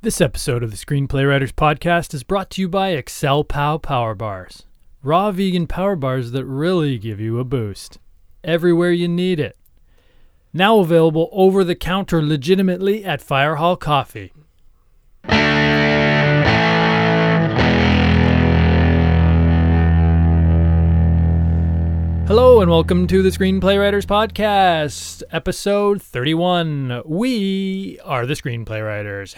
This episode of the Screenplay Writers Podcast is brought to you by ExcelPow Power Bars. Raw vegan power bars that really give you a boost. Everywhere you need it. Now available over the counter legitimately at Firehall Coffee. Hello and welcome to the Screenplay Writers Podcast, episode 31. We are the Screenplay Writers.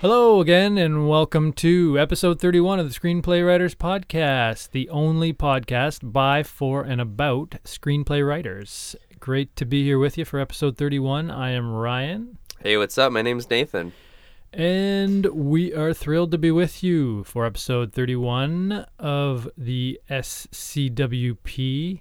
Hello again, and welcome to episode 31 of the Screenplay Writers Podcast, the only podcast by, for, and about screenplay writers. Great to be here with you for episode 31. I am Ryan, Hey, what's up? My name's Nathan. and we are thrilled to be with you for episode 31 of the SCWP.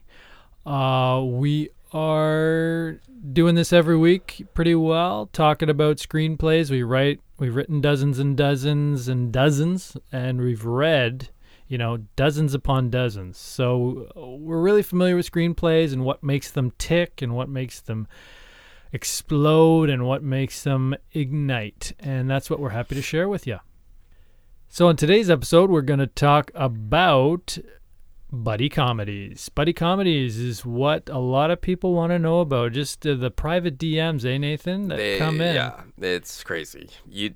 Uh, we are doing this every week pretty well, talking about screenplays. We write, we've written dozens and dozens and dozens, and we've read, you know, dozens upon dozens. So uh, we're really familiar with screenplays and what makes them tick and what makes them explode and what makes them ignite. And that's what we're happy to share with you. So, in today's episode, we're going to talk about buddy comedies. Buddy comedies is what a lot of people want to know about. Just uh, the private DMs, eh, Nathan, that They- come in. Yeah, it's crazy. You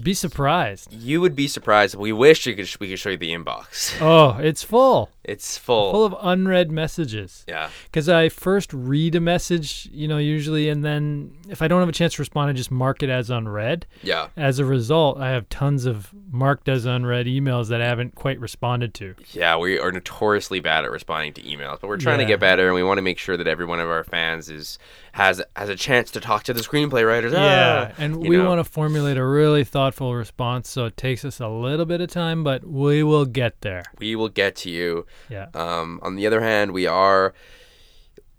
Be surprised. you would be surprised. We wish you could we could show you the inbox. Oh, it's full, It's full. full of unread messages. yeah. Because I first read a message, you know, usually, and then if I don't have a chance to respond, I just mark it as unread. Yeah. As a result, I have tons of marked as unread emails that I haven't quite responded to. Yeah, we are notoriously bad at responding to emails, but we're trying Yeah. to get better and we want to make sure that every one of our fans is has has a chance to talk to the screenplay writers. Yeah, Ah, and we know. want to formulate a really thoughtful response, so it takes us a little bit of time, but we will get there. we will get to you. Yeah. Um, on the other hand, we are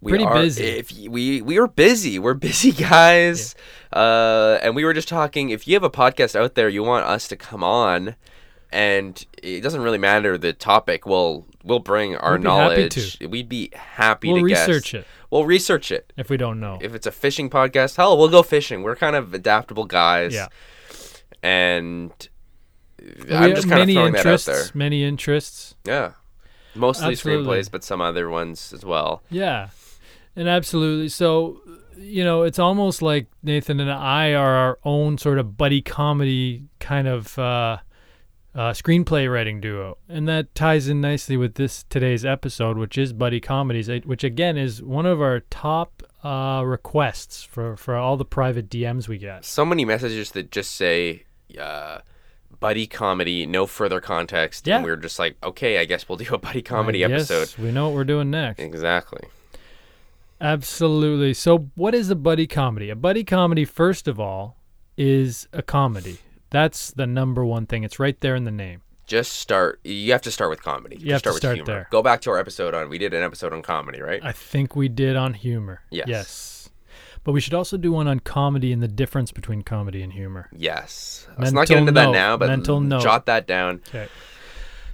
we Pretty are, busy. If we we are busy, we're busy guys. Uh, and we were just talking. If you have a podcast out there, you want us to come on, and it doesn't really matter the topic. We'll we'll bring our We'd knowledge. We'd be happy We'll to research it We'll research it. if we don't know. If it's a fishing podcast, hell, we'll go fishing. We're kind of adaptable guys. Yeah. And We I'm just kind of throwing that out there. Many interests. Yeah. Mostly Absolutely. screenplays, but some other ones as well. Yeah, and absolutely. So, you know, it's almost like Nathan and I are our own sort of buddy comedy kind of uh, uh, screenplay writing duo, and that ties in nicely with this today's episode, which is buddy comedies, eh, which again is one of our top uh, requests for for all the private DMs we get. so many messages that just say uh, buddy comedy, no further context. Yeah. And we're just like, okay, I guess we'll do a buddy comedy episode. We know what we're doing next. Exactly. Absolutely. So, what is a buddy comedy? A buddy comedy, first of all, is a comedy. That's the number one thing. It's right there in the name. Just start. You have to start with comedy. You have Just to start with humor. there. Go back to our episode on. We did an episode on comedy, right? I think we did on humor. Yes. Yes. But we should also do one on comedy and the difference between comedy and humor. yes. Let's not get into that note. now, but Mental mm, note. jot that down. Okay.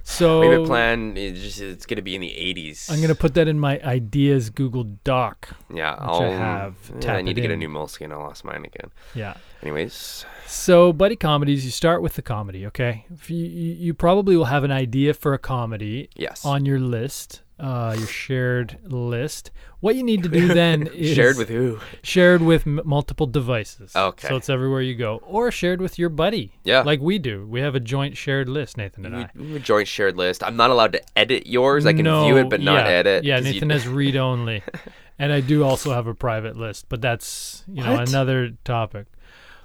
So Maybe plan. It's, just, it's going to be in the 80s. I'm going to put that in my ideas Google Doc. Yeah, which I'll I have. Yeah, I need to get a in. new Moleskine. I lost mine again. Yeah. Anyways, So, buddy comedies, you start with the comedy, okay? You, you probably will have an idea for a comedy yes. on your list, uh, your shared list. What you need to do then is Shared with who? shared with m- multiple devices. Okay. So it's everywhere you go, or shared with your buddy. Yeah. Like we do. We have a joint shared list, Nathan and We, I. we have a joint shared list. I'm not allowed to edit yours. I can no, view it, but not yeah, edit. Yeah, you- Nathan has read only, and I do also have a private list, but that's you know What? another topic.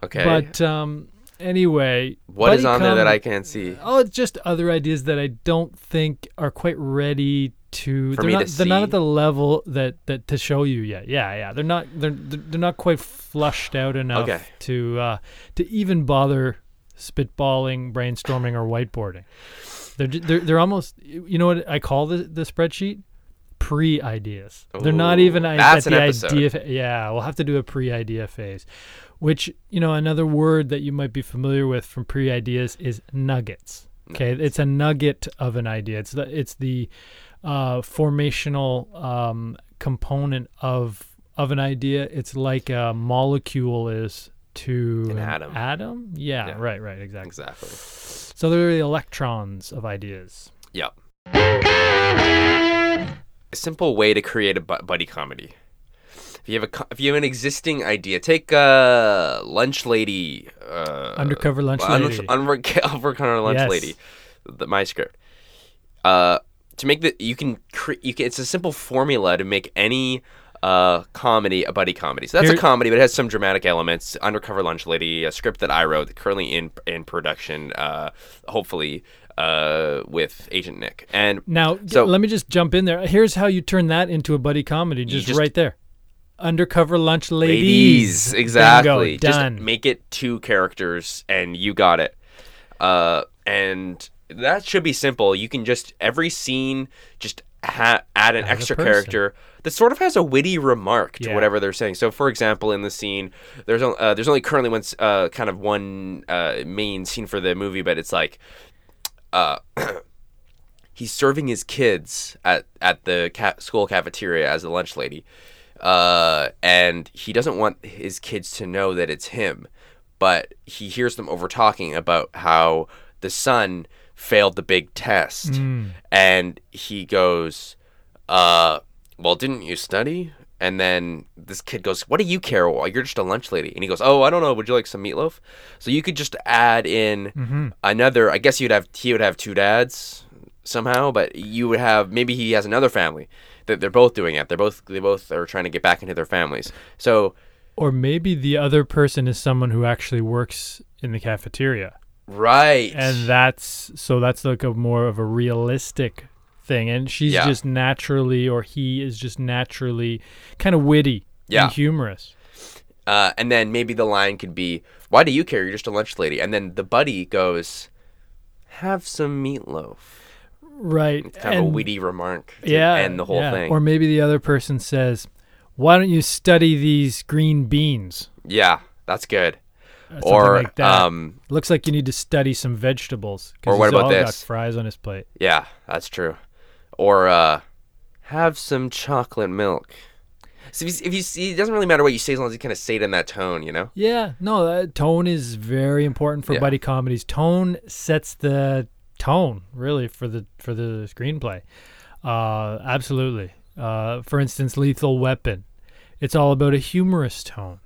okay. But um, anyway, what is on there that I can't see? Oh, it's just other ideas that I don't think are quite ready to. For they're me not. to they're not at the level that that to show you yet. Yeah, yeah. They're not. They're they're not quite flushed out enough Okay. to uh, to even bother spitballing, brainstorming, or whiteboarding. They're, ju- they're they're almost. You know what I call the the spreadsheet? pre-ideas. They're not even i- that's at an the episode. idea. Fa- yeah, we'll have to do a pre-idea phase. Which you know, another word that you might be familiar with from pre-ideas is nuggets. Okay, it's a nugget of an idea. It's the it's the uh, formational um, component of of an idea. It's like a molecule is to An atom. Atom? Yeah, Yeah. right, right, exactly. Exactly. So they're the electrons of ideas. Yep. A simple way to create a buddy comedy. If you have a if you have an existing idea, take uh, lunch lady, uh, Undercover lunch un- lady. undercover lunch Yes. lady, the, my script. Uh, to make the you can cre- you can it's a simple formula to make any uh comedy a buddy comedy. So that's Here- a comedy, but it has some dramatic elements. Undercover lunch lady, a script that I wrote, currently in in production. Uh, hopefully, uh, with Agent Nick and Now, So- let me just jump in there. Here's how you turn that into a buddy comedy, just, just- right there. Undercover lunch ladies. ladies exactly Bingo, done. just make it two characters and you got it uh and that should be simple. You can just every scene just ha- add an Add extra character that sort of has a witty remark to Yeah. whatever they're saying. So for example in the scene there's on- uh, there's only currently one uh, kind of one uh, main scene for the movie but it's like uh he's serving his kids at at the ca- school cafeteria as a lunch lady, uh, and he doesn't want his kids to know that it's him, but he hears them over talking about how the son failed the big test, and he goes, uh, "Well, didn't you study?" And then this kid goes, "What do you care? Well, you're just a lunch lady." And he goes, "Oh, I don't know. Would you like some meatloaf?" So you could just add in another. I guess you'd have he would have two dads somehow, but you would have maybe he has another family that they're both doing it. They're both they both are trying to get back into their families. So Or maybe the other person is someone who actually works in the cafeteria. Right, And that's so that's like a more of a realistic thing. And she's Yeah. just naturally or he is just naturally kind of witty Yeah. and humorous. uh, and then maybe the line could be, "Why do you care? You're just a lunch lady." And then the buddy goes, "Have some meatloaf." Right. It's kind of a witty remark to yeah, end the whole yeah. thing. Or maybe the other person says, "Why don't you study these green beans?" yeah, that's good. Something or like that. um, Looks like you need to study some vegetables. Or what about got this? fries on his plate. yeah, that's true. Or uh, have some chocolate milk. So if you, if you see, it doesn't really matter what you say as long as you kind of say it in that tone, you know. Yeah, no, that tone is very important for Yeah. buddy comedies. Tone sets the tone really for the for the screenplay. Uh, absolutely. Uh, for instance, Lethal Weapon. It's all about a humorous tone.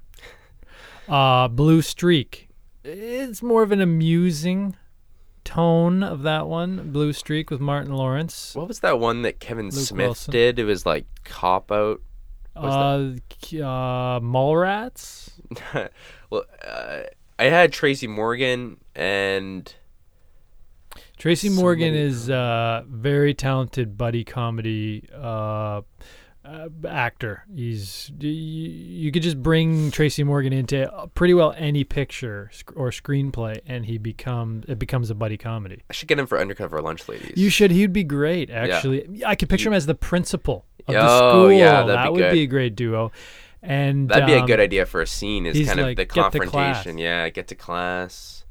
Uh, Blue Streak. It's more of an amusing tone of that one. Blue Streak with Martin Lawrence. What was that one that Kevin Luke Smith Wilson. did? It was like cop out. Uh, uh, Mallrats. well, uh, I had Tracy Morgan and Tracy Morgan many is a very talented buddy comedy uh, uh, actor. He's y- you could just bring Tracy Morgan into pretty well any picture sc- or screenplay, and he becomes it becomes a buddy comedy. I should get him for Undercover Lunch Ladies. You should. He'd be great. Actually, I could picture him as the principal of the Oh, school. yeah, that be would be a great duo. And That'd be a um, good idea for a scene. Is kind of like, the "Get to confrontation. yeah, get to class.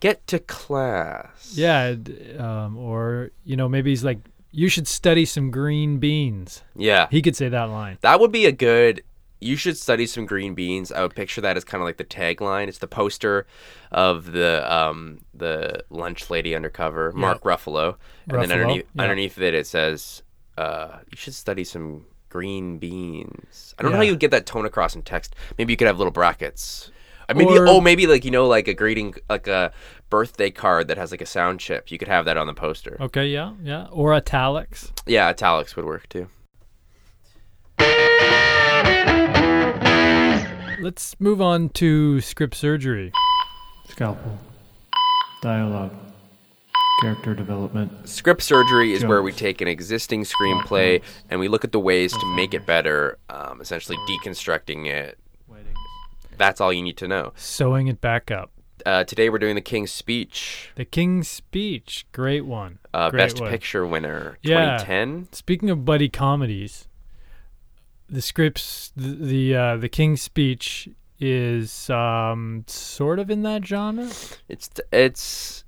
Get to class. Yeah, um, or you know maybe he's like, you should study some green beans. Yeah. He could say that line. That would be a good. You should study some green beans. I would picture that as kind of like the tagline. It's the poster of the um the lunch lady undercover, Mark Ruffalo, and then underneath yeah. underneath it it says, uh, "You should study some green beans." I don't know how you would get that tone across in text. Maybe you could have little brackets. Uh, Maybe Or- oh maybe like you know like a greeting like a birthday card that has like a sound chip. You could have that on the poster. Okay, yeah, yeah. Or italics. Yeah, italics would work too. Let's move on to script surgery. Scalpel. Dialogue. Character development. Script surgery is where we take an existing screenplay and we look at the ways to make it better, um, essentially deconstructing it. That's all you need to know. Sewing it back up. Uh, today we're doing the King's Speech. The King's Speech, great one. uh, Great Best one. Picture winner, Yeah. 2010. Speaking of buddy comedies, the scripts, the the, uh, the King's Speech is um, sort of in that genre. It's it's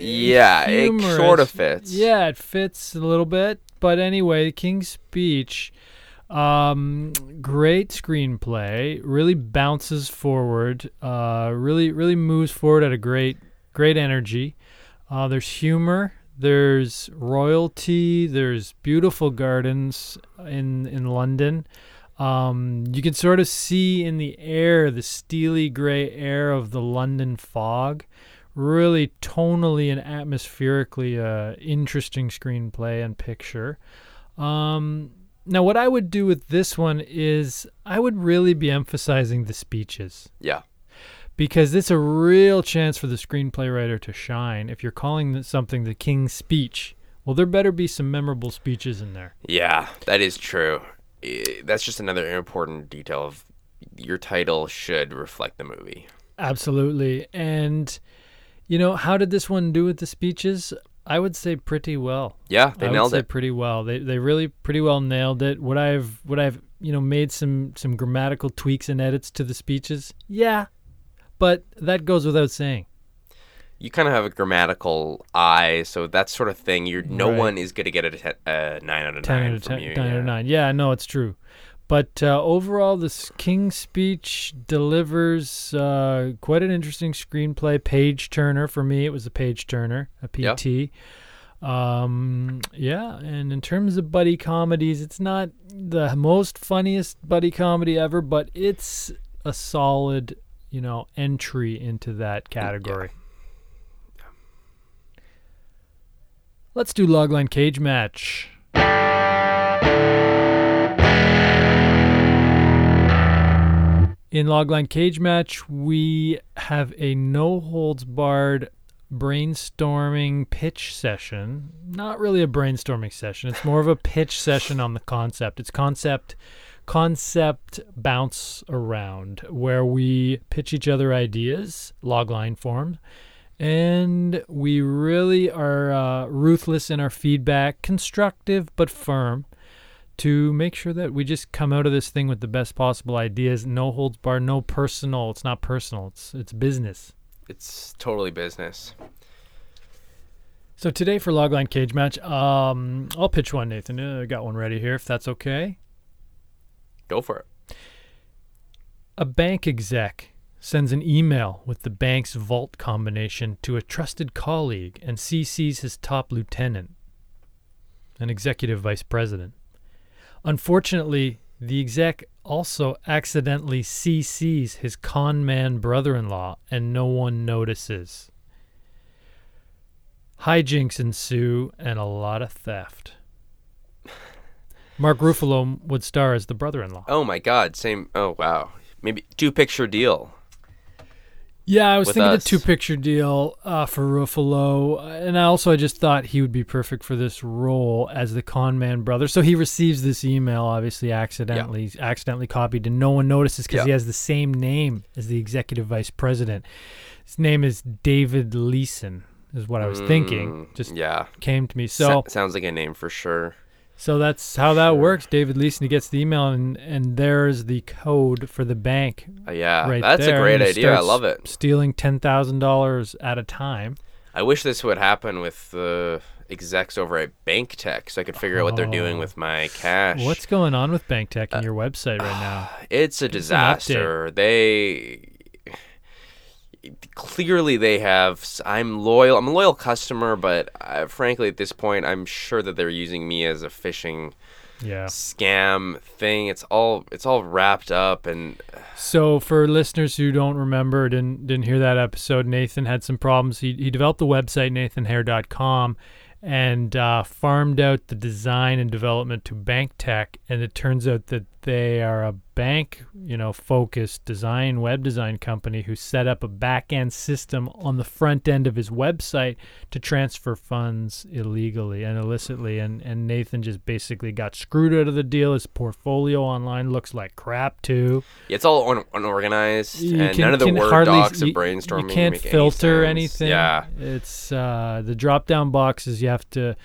yeah, it sort of fits. Yeah, it fits a little bit. But anyway, the King's Speech, um, great screenplay. Really bounces forward. Uh, really, really moves forward at a great, great energy. Uh, there's humor. There's royalty. There's beautiful gardens in in London. Um, you can sort of see in the air the steely gray air of the London fog really tonally and atmospherically uh, interesting screenplay and picture. Um, now, what I would do with this one is I would really be emphasizing the speeches Yeah. because it's a real chance for the screenplay writer to shine. If you're calling something the King's Speech, well, there better be some memorable speeches in there. Yeah, that is true. That's just another important detail of your title should reflect the movie. Absolutely. And, you know, how did this one do with the speeches? I would say pretty well. Yeah, they I nailed would say it. pretty well. They they really pretty well nailed it. Would I've would I've you know made some some grammatical tweaks and edits to the speeches? Yeah, but that goes without saying. You kind of have a grammatical eye, so that sort of thing. You're no Right. one is gonna get a uh, nine out of Ten nine out of from ten. you. nine out of nine. Yeah, no, it's true. But uh, overall, this King's Speech delivers uh, quite an interesting screenplay. Page turner for me. It was a page turner, a Yeah. PT. Um, yeah, and in terms of buddy comedies, it's not the most funniest buddy comedy ever, but it's a solid, you know, entry into that category. Let's do logline cage match. In Logline Cage Match, we have a no holds barred brainstorming pitch session. Not really a brainstorming session. It's more of a pitch session on the concept. It's concept concept bounce around where we pitch each other ideas, logline form, and we really are uh, ruthless in our feedback, constructive but firm to make sure that we just come out of this thing with the best possible ideas. No holds barred, no personal. It's not personal. It's it's business. It's totally business. So today for Logline Cage Match, um, I'll pitch one, Nathan. Uh, I got one ready here, if that's okay. Go for it. A bank exec sends an email with the bank's vault combination to a trusted colleague and CCs his top lieutenant, an executive vice president. Unfortunately, the exec also accidentally CCs his con man brother in law, and no one notices. Hijinks ensue and a lot of theft. Mark Ruffalo would star as the brother in law. Oh my God! Same. Oh wow. Maybe two picture deal. Yeah, I was thinking us. the two picture deal uh, for Ruffalo, and I also I just thought he would be perfect for this role as the con man brother. So he receives this email, obviously accidentally accidentally copied, and no one notices because Yeah. he has the same name as the executive vice president. His name is David Leeson, is what I was thinking. Mm, Just yeah. came to me. So, So sounds like a name for sure. So that's how that Sure. works. David Leeson he gets the email, and and there's the code for the bank Uh, yeah, right that's there. a great idea. I love it. Stealing ten thousand dollars at a time. I wish this would happen with the execs over at Bank Tech, so I could figure out what they're doing Oh. with my cash. What's going on with Bank Tech and your website right now? It's a us an update. disaster. They clearly they have. i'm loyal. I'm a loyal customer, but uh, frankly, at this point, I'm sure that they're using me as a phishing Yeah. scam thing. It's all it's all wrapped up, and So for listeners who don't remember, didn't didn't hear that episode, Nathan had some problems. He he developed the website nathanhair.com and uh, farmed out the design and development to Bank Tech, and it turns out that they are a bank, you know, focused design web design company who set up a back end system on the front end of his website to transfer funds illegally and illicitly. And and Nathan just basically got screwed out of the deal. His portfolio online looks like crap too. Yeah, it's all un- unorganized, You and can- none of the word hardly- docs you- of brainstorming. You can't any filter sense. anything. Yeah, It's uh, the drop down boxes. You have to.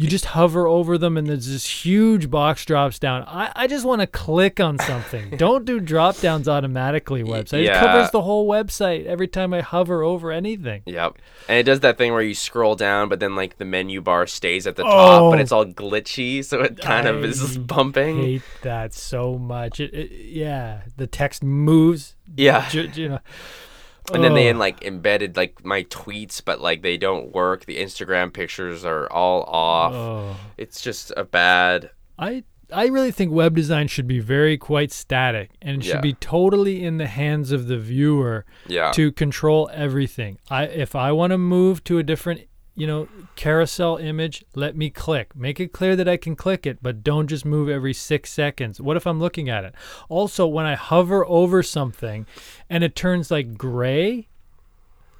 You just hover over them, and there's this huge box drops down. I, I just want to click on something. Don't do drop downs automatically. Website yeah. it covers the whole website every time I hover over anything. yep. And it does that thing where you scroll down, but then like the menu bar stays at the top, but Oh. it's all glitchy, so it kind of is I bumping. Hate that so much. It, it, yeah, the text moves. Yeah. ju- you know. And then they in like embedded like my tweets, but like they don't work. The Instagram pictures are all off. It's just a bad. I I really think web design should be very quite static and it should be totally in the hands of the viewer Yeah. to control everything. I if I want to move to a different, you know, carousel image, let me click. Make it clear that I can click it, but don't just move every 6 seconds. What if I'm looking at it? Also, when I hover over something and it turns like gray,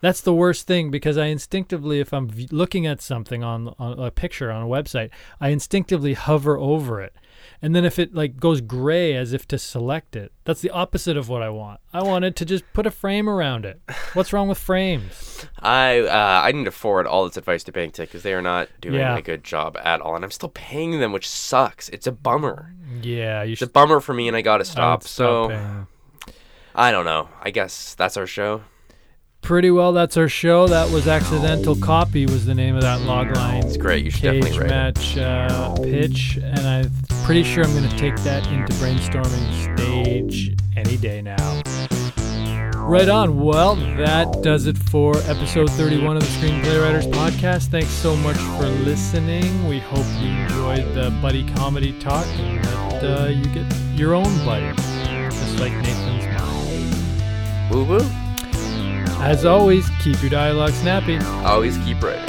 that's the worst thing because I instinctively, if I'm v- looking at something on, on a picture on a website, I instinctively hover over it. And then if it like goes gray as if to select it, that's the opposite of what I want. I wanted to just put a frame around it. What's wrong with frames? I uh, I need to forward all this advice to BankTech because they are not doing Yeah. a good job at all, and I'm still paying them, which sucks. It's a bummer. Yeah, you It's a bummer for me, and I gotta I stop. So paying. I don't know. I guess that's our show. Pretty well, that's our show. That was accidental copy was the name of that logline. It's great. You should cage definitely write it. match uh, pitch, and I'm pretty sure I'm going to take that into brainstorming stage any day now. Right on. Well, that does it for episode 31 of the Screenplay Writers Podcast. Thanks so much for listening. We hope you enjoyed the buddy comedy talk and that uh, you get your own buddy, just like Nathan's mine. Woo woo. As always, keep your dialogue snappy. Always keep writing.